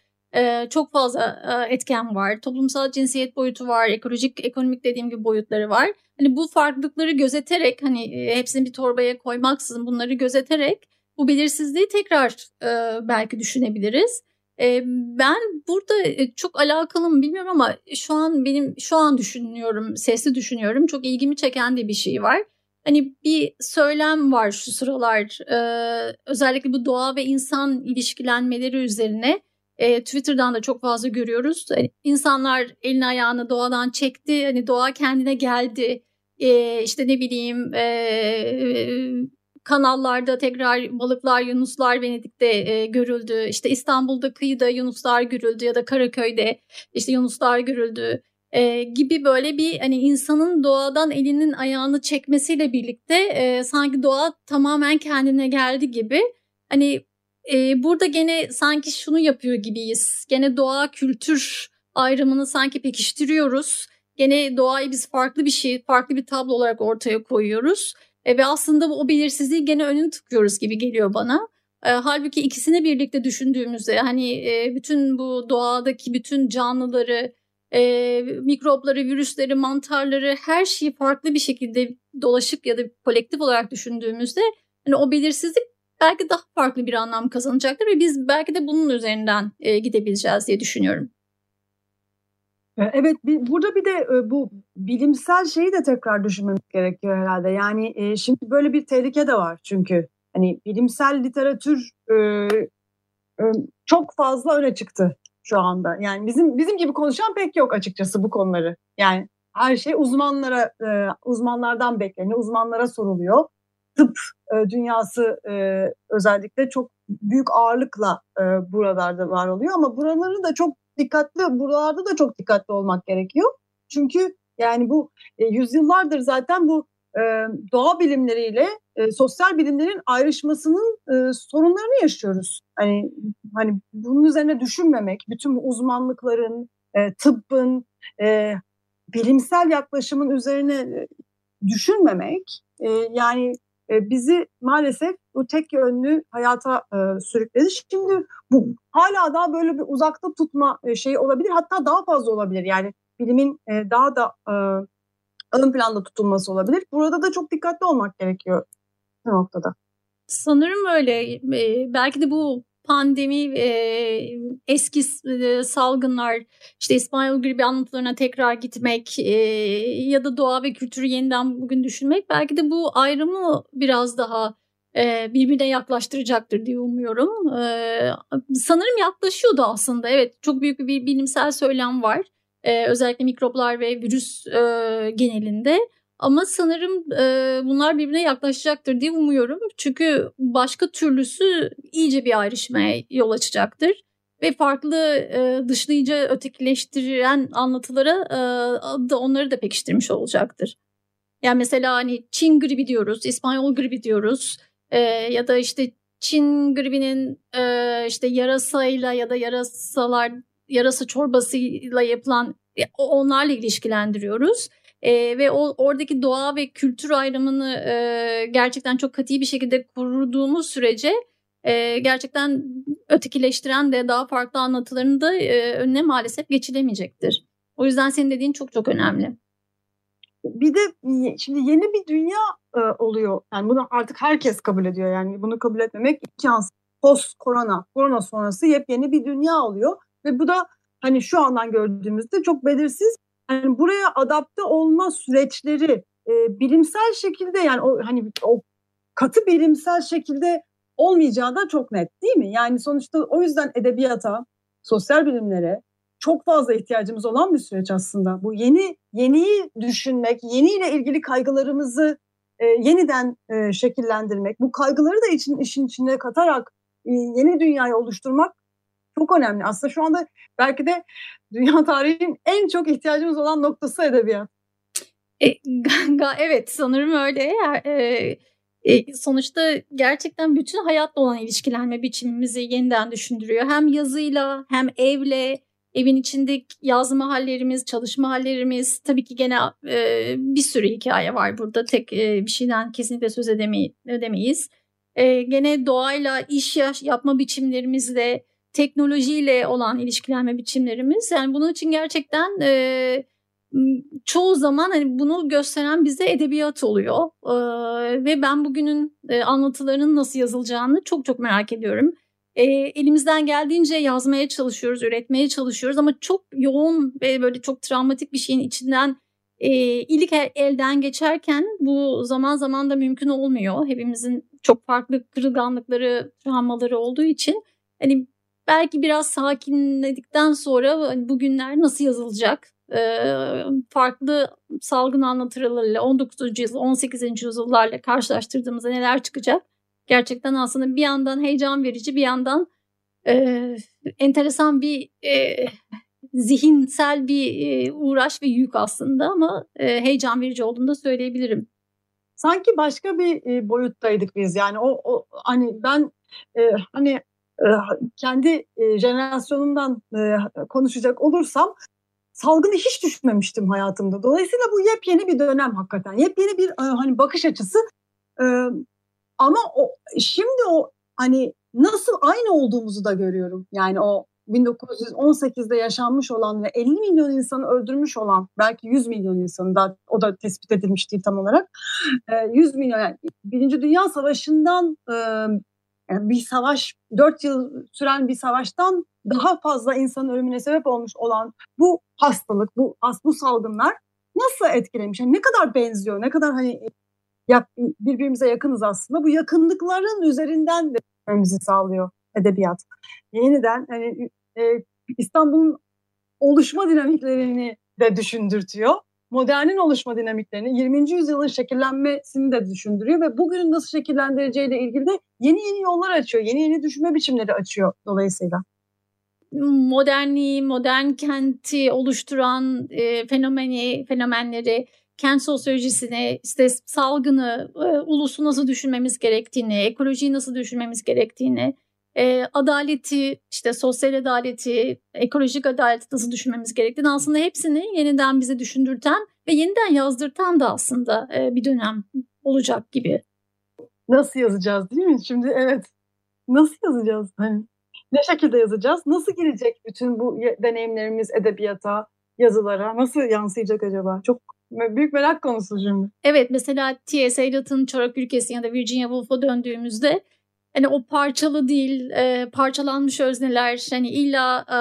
çok fazla etken var. Toplumsal cinsiyet boyutu var, ekolojik, ekonomik dediğim gibi boyutları var. Hani bu farklılıkları gözeterek hani hepsini bir torbaya koymaksızın bunları gözeterek bu belirsizliği tekrar belki düşünebiliriz. Ben burada e, çok alakalı mı bilmiyorum ama şu an benim şu an düşünüyorum, sesli düşünüyorum. Çok ilgimi çeken de bir şey var. Hani bir söylem var şu sıralar özellikle bu doğa ve insan ilişkilenmeleri üzerine Twitter'dan da çok fazla görüyoruz. Yani insanlar elini ayağını doğadan çekti. Hani doğa kendine geldi. E, işte ne bileyim kanallarda tekrar balıklar, yunuslar Venedik'te e, görüldü. İşte İstanbul'da kıyıda yunuslar görüldü ya da Karaköy'de işte yunuslar görüldü. E, gibi böyle bir hani insanın doğadan elinin ayağını çekmesiyle birlikte e, sanki doğa tamamen kendine geldi gibi. Hani e, burada gene sanki şunu yapıyor gibiyiz. Gene doğa kültür ayrımını sanki pekiştiriyoruz. Gene doğayı biz farklı bir şey, farklı bir tablo olarak ortaya koyuyoruz. E, ve aslında o belirsizliği gene önünü tıkıyoruz gibi geliyor bana. E, halbuki ikisini birlikte düşündüğümüzde hani e, bütün bu doğadaki bütün canlıları, e, mikropları, virüsleri, mantarları her şeyi farklı bir şekilde dolaşık ya da kolektif olarak düşündüğümüzde hani o belirsizlik belki daha farklı bir anlam kazanacaktır ve biz belki de bunun üzerinden e, gidebileceğiz diye düşünüyorum. E, evet burada bir de e, bu bilimsel şeyi de tekrar düşünmemiz gerekiyor herhalde. Yani e, şimdi böyle bir tehlike de var çünkü hani bilimsel literatür çok fazla öne çıktı şu anda. Yani bizim bizim gibi konuşan pek yok açıkçası bu konuları. Yani her şey uzmanlara uzmanlardan bekleniyor, uzmanlara soruluyor tıp e, dünyası e, özellikle çok büyük ağırlıkla e, buralarda var oluyor ama buraları da çok dikkatli, buralarda da çok dikkatli olmak gerekiyor. Çünkü yani bu e, yüzyıllardır zaten bu e, doğa bilimleriyle e, sosyal bilimlerin ayrışmasının e, sorunlarını yaşıyoruz. Hani hani bunun üzerine düşünmemek, bütün bu uzmanlıkların, e, tıbbın, e, bilimsel yaklaşımın üzerine e, düşünmemek, e, yani e, bizi maalesef bu tek yönlü hayata e, sürükledi. Şimdi bu hala daha böyle bir uzakta tutma e, şeyi olabilir. Hatta daha fazla olabilir. Yani bilimin e, daha da e, ön planda tutulması olabilir. Burada da çok dikkatli olmak gerekiyor bu noktada. Sanırım öyle. E, belki de bu pandemi e, eski e, salgınlar işte İspanyol gribi anlatılarına tekrar gitmek e, ya da doğa ve kültürü yeniden bugün düşünmek belki de bu ayrımı biraz daha birbirine yaklaştıracaktır diye umuyorum. E, sanırım yaklaşıyordu aslında evet çok büyük bir bilimsel söylem var. E, özellikle mikroplar ve virüs e, genelinde. Ama sanırım e, bunlar birbirine yaklaşacaktır diye umuyorum. Çünkü başka türlüsü iyice bir ayrışmaya yol açacaktır. Ve farklı e, dışlayıcı ötekileştiren anlatılara e, da onları da pekiştirmiş olacaktır. Yani mesela hani Çin gribi diyoruz, İspanyol gribi diyoruz e, ya da işte Çin gribinin e, işte yarasayla ya da yarasalar yarasa çorbasıyla yapılan onlarla ilişkilendiriyoruz. E, ve o oradaki doğa ve kültür ayrımını e, gerçekten çok katı bir şekilde kurduğumuz sürece e, gerçekten ötekileştiren de daha farklı anlatılarını da e, önüne maalesef geçilemeyecektir. O yüzden senin dediğin çok çok önemli. Bir de şimdi yeni bir dünya e, oluyor. Yani bunu artık herkes kabul ediyor. Yani bunu kabul etmemek imkansız. Post korona, korona sonrası yepyeni bir dünya oluyor. Ve bu da hani şu andan gördüğümüzde çok belirsiz. Yani buraya adapte olma süreçleri e, bilimsel şekilde yani o hani o katı bilimsel şekilde olmayacağı da çok net değil mi? Yani sonuçta o yüzden edebiyata, sosyal bilimlere çok fazla ihtiyacımız olan bir süreç aslında. Bu yeni yeniyi düşünmek, yeniyle ilgili kaygılarımızı e, yeniden e, şekillendirmek, bu kaygıları da için işin içine katarak e, yeni dünyayı oluşturmak çok önemli. Aslında şu anda belki de dünya tarihinin en çok ihtiyacımız olan noktası edebiyat. E, evet sanırım öyle. E, e, sonuçta gerçekten bütün hayatla olan ilişkilenme biçimimizi yeniden düşündürüyor. Hem yazıyla hem evle, evin içindeki yazma hallerimiz, çalışma hallerimiz. Tabii ki gene e, bir sürü hikaye var burada. Tek e, bir şeyden kesinlikle söz edemey edemeyiz. E, gene doğayla, iş yapma biçimlerimizle, teknolojiyle olan ilişkilenme biçimlerimiz. Yani bunun için gerçekten... E, çoğu zaman hani bunu gösteren bize edebiyat oluyor. Ee, ve ben bugünün e, anlatılarının nasıl yazılacağını çok çok merak ediyorum. E, elimizden geldiğince yazmaya çalışıyoruz, üretmeye çalışıyoruz ama çok yoğun ve böyle çok travmatik bir şeyin içinden e, ilk elden geçerken bu zaman zaman da mümkün olmuyor. Hepimizin çok farklı kırılganlıkları, travmaları olduğu için hani belki biraz sakinledikten sonra hani bugünler nasıl yazılacak? farklı salgın anlatılarıyla 19. yüzyıl 18. yüzyıllarla karşılaştırdığımızda neler çıkacak? Gerçekten aslında bir yandan heyecan verici bir yandan e, enteresan bir e, zihinsel bir e, uğraş ve yük aslında ama e, heyecan verici olduğunu da söyleyebilirim. Sanki başka bir e, boyuttaydık biz yani o, o hani ben e, hani kendi jenerasyonumdan konuşacak olursam salgını hiç düşünmemiştim hayatımda. Dolayısıyla bu yepyeni bir dönem hakikaten. Yepyeni bir hani bakış açısı. Ama o şimdi o hani nasıl aynı olduğumuzu da görüyorum. Yani o 1918'de yaşanmış olan ve 50 milyon insanı öldürmüş olan belki 100 milyon insanı da o da tespit edilmiş değil tam olarak. 100 milyon yani Birinci Dünya Savaşı'ndan yani bir savaş, dört yıl süren bir savaştan daha fazla insanın ölümüne sebep olmuş olan bu hastalık, bu bu salgınlar nasıl etkilemiş? Yani ne kadar benziyor, ne kadar hani birbirimize yakınız aslında. Bu yakınlıkların üzerinden de bizi sağlıyor edebiyat. Yeniden hani e, İstanbul'un oluşma dinamiklerini de düşündürtüyor modernin oluşma dinamiklerini, 20. yüzyılın şekillenmesini de düşündürüyor ve bugünün nasıl şekillendireceğiyle ilgili de yeni yeni yollar açıyor, yeni yeni düşünme biçimleri açıyor dolayısıyla. Modernliği, modern kenti oluşturan e, fenomeni, fenomenleri, kent sosyolojisini, işte salgını, e, ulusu nasıl düşünmemiz gerektiğini, ekolojiyi nasıl düşünmemiz gerektiğini, e, adaleti, işte sosyal adaleti, ekolojik adaleti nasıl düşünmemiz gerektiğini aslında hepsini yeniden bize düşündürten ve yeniden yazdırtan da aslında e, bir dönem olacak gibi. Nasıl yazacağız değil mi? Şimdi evet. Nasıl yazacağız? Hani ne şekilde yazacağız? Nasıl girecek bütün bu deneyimlerimiz edebiyata, yazılara? Nasıl yansıyacak acaba? Çok büyük merak konusu şimdi. Evet mesela T.S. Eliot'ın Çorak Ülkesi ya da Virginia Woolf'a döndüğümüzde hani o parçalı değil, e, parçalanmış özneler, hani illa e,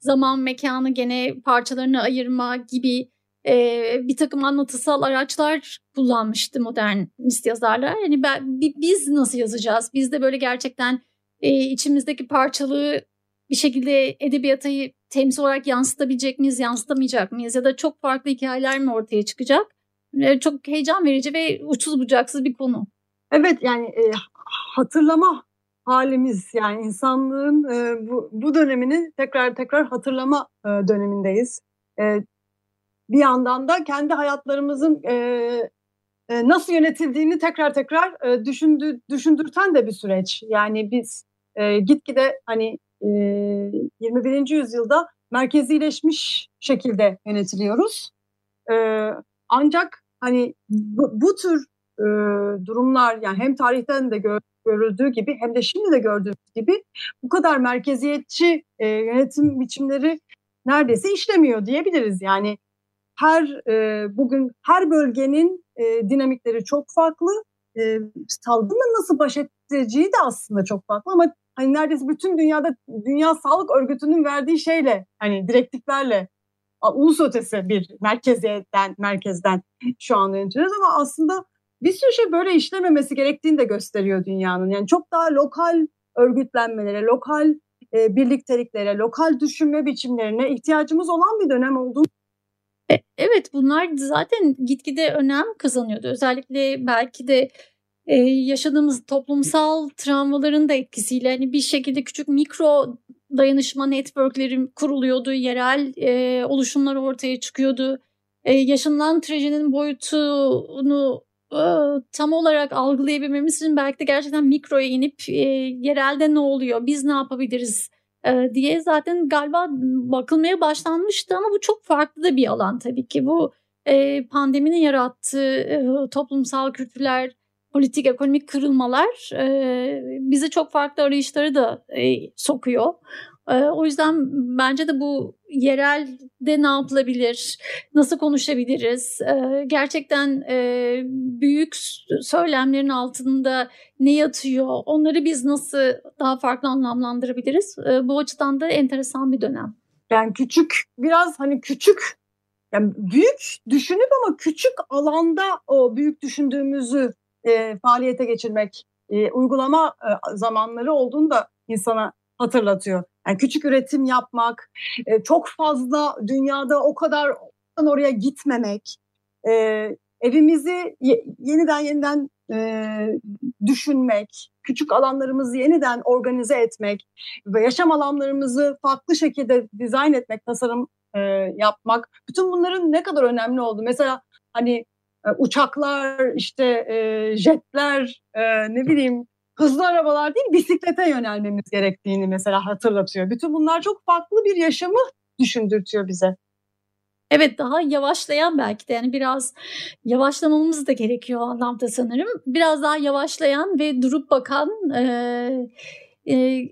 zaman mekanı gene parçalarını ayırma gibi e, bir takım anlatısal araçlar kullanmıştı modernist yazarlar. Yani ben, biz nasıl yazacağız? Biz de böyle gerçekten e, içimizdeki parçalığı bir şekilde edebiyata temsil olarak yansıtabilecek miyiz, yansıtamayacak mıyız? Ya da çok farklı hikayeler mi ortaya çıkacak? E, çok heyecan verici ve uçsuz bucaksız bir konu. Evet yani e, hatırlama halimiz yani insanlığın e, bu, bu dönemini tekrar tekrar hatırlama e, dönemindeyiz. E, bir yandan da kendi hayatlarımızın e, e, nasıl yönetildiğini tekrar tekrar e, düşündü, düşündürten de bir süreç. Yani biz e, gitgide hani e, 21. yüzyılda merkezileşmiş şekilde yönetiliyoruz. E, ancak hani bu, bu tür e, durumlar yani hem tarihten de gör, görüldüğü gibi hem de şimdi de gördüğümüz gibi bu kadar merkeziyetçi e, yönetim biçimleri neredeyse işlemiyor diyebiliriz. Yani her e, bugün her bölgenin e, dinamikleri çok farklı. E, salgınla nasıl baş edeceği de aslında çok farklı ama hani neredeyse bütün dünyada Dünya Sağlık Örgütü'nün verdiği şeyle hani direktiflerle ulus ötesi bir merkezden merkezden şu an yönetiyoruz ama aslında bir sürü şey böyle işlememesi gerektiğini de gösteriyor dünyanın. Yani çok daha lokal örgütlenmelere, lokal e, birlikteliklere, lokal düşünme biçimlerine ihtiyacımız olan bir dönem olduğunu e, Evet bunlar zaten gitgide önem kazanıyordu. Özellikle belki de e, yaşadığımız toplumsal travmaların da etkisiyle hani bir şekilde küçük mikro dayanışma networkleri kuruluyordu, yerel e, oluşumlar ortaya çıkıyordu. E, yaşanılan trajedinin boyutunu e, tam olarak algılayabilmemiz için belki de gerçekten mikroya inip e, yerelde ne oluyor, biz ne yapabiliriz e, diye zaten galiba bakılmaya başlanmıştı ama bu çok farklı da bir alan tabii ki. Bu e, pandeminin yarattığı e, toplumsal kültürler, politik, ekonomik kırılmalar e, bizi çok farklı arayışları da e, sokuyor. E, o yüzden bence de bu yerelde ne yapılabilir, nasıl konuşabiliriz, e, gerçekten e, büyük söylemlerin altında ne yatıyor, onları biz nasıl daha farklı anlamlandırabiliriz? E, bu açıdan da enteresan bir dönem. Yani küçük, biraz hani küçük yani büyük düşünüp ama küçük alanda o büyük düşündüğümüzü e, faaliyete geçirmek, e, uygulama e, zamanları olduğunu da insana hatırlatıyor. Yani küçük üretim yapmak, e, çok fazla dünyada o kadar oraya gitmemek, e, evimizi ye, yeniden yeniden e, düşünmek, küçük alanlarımızı yeniden organize etmek ve yaşam alanlarımızı farklı şekilde dizayn etmek, tasarım e, yapmak, bütün bunların ne kadar önemli oldu. Mesela hani uçaklar, işte e, jetler, e, ne bileyim hızlı arabalar değil bisiklete yönelmemiz gerektiğini mesela hatırlatıyor. Bütün bunlar çok farklı bir yaşamı düşündürtüyor bize. Evet daha yavaşlayan belki de yani biraz yavaşlamamız da gerekiyor o anlamda sanırım. Biraz daha yavaşlayan ve durup bakan e, e,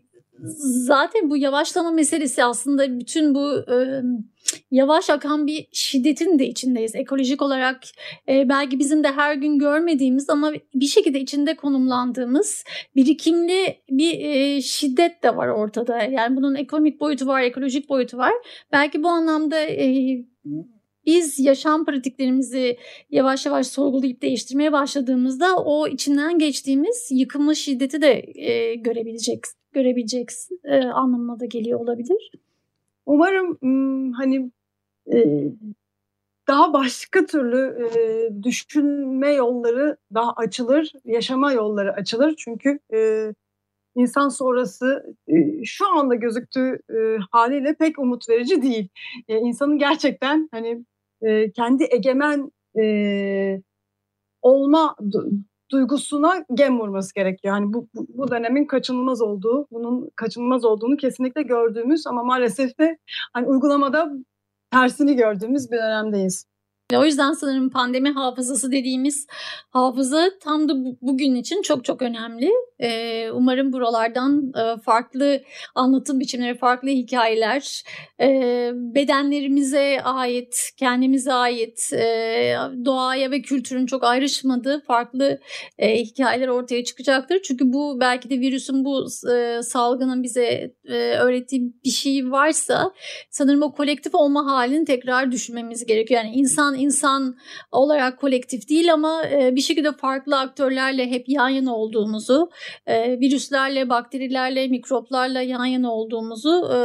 zaten bu yavaşlama meselesi aslında bütün bu e, yavaş akan bir şiddetin de içindeyiz. Ekolojik olarak e, belki bizim de her gün görmediğimiz ama bir şekilde içinde konumlandığımız birikimli bir e, şiddet de var ortada. Yani bunun ekonomik boyutu var, ekolojik boyutu var. Belki bu anlamda e, biz yaşam pratiklerimizi yavaş yavaş sorgulayıp değiştirmeye başladığımızda o içinden geçtiğimiz yıkımlı şiddeti de e, görebilecek görebilecek e, anlamına da geliyor olabilir. Umarım hani e, daha başka türlü e, düşünme yolları daha açılır, yaşama yolları açılır. Çünkü insan sonrası şu anda gözüktüğü haliyle pek umut verici değil. E, insanın gerçekten hani kendi egemen olma duygusuna gem vurması gerekiyor. Hani bu, bu, bu dönemin kaçınılmaz olduğu, bunun kaçınılmaz olduğunu kesinlikle gördüğümüz ama maalesef de hani uygulamada tersini gördüğümüz bir dönemdeyiz. O yüzden sanırım pandemi hafızası dediğimiz hafıza tam da bugün için çok çok önemli. Ee, umarım buralardan e, farklı anlatım biçimleri, farklı hikayeler, e, bedenlerimize ait, kendimize ait, e, doğaya ve kültürün çok ayrışmadığı farklı hikayeler ortaya çıkacaktır. Çünkü bu belki de virüsün bu salgının bize öğrettiği bir şey varsa sanırım o kolektif olma halini tekrar düşünmemiz gerekiyor. Yani insan insan olarak kolektif değil ama bir şekilde farklı aktörlerle hep yan yana olduğumuzu, e, virüslerle, bakterilerle, mikroplarla yan yana olduğumuzu e,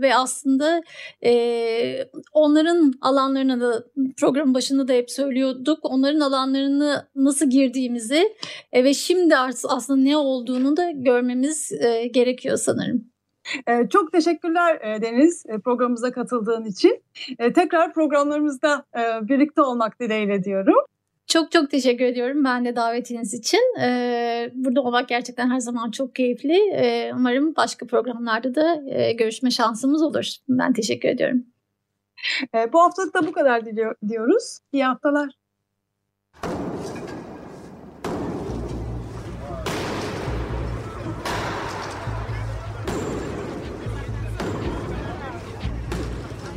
ve aslında e, onların alanlarına da programın başında da hep söylüyorduk. Onların alanlarını nasıl girdiğimizi e, ve şimdi aslında ne olduğunu da görmemiz e, gerekiyor sanırım. Çok teşekkürler Deniz programımıza katıldığın için. Tekrar programlarımızda birlikte olmak dileğiyle diyorum. Çok çok teşekkür ediyorum ben de davetiniz için. Ee, burada olmak gerçekten her zaman çok keyifli. Ee, umarım başka programlarda da e, görüşme şansımız olur. Ben teşekkür ediyorum. Ee, bu haftalık da bu kadar diliyor, diyoruz. İyi haftalar.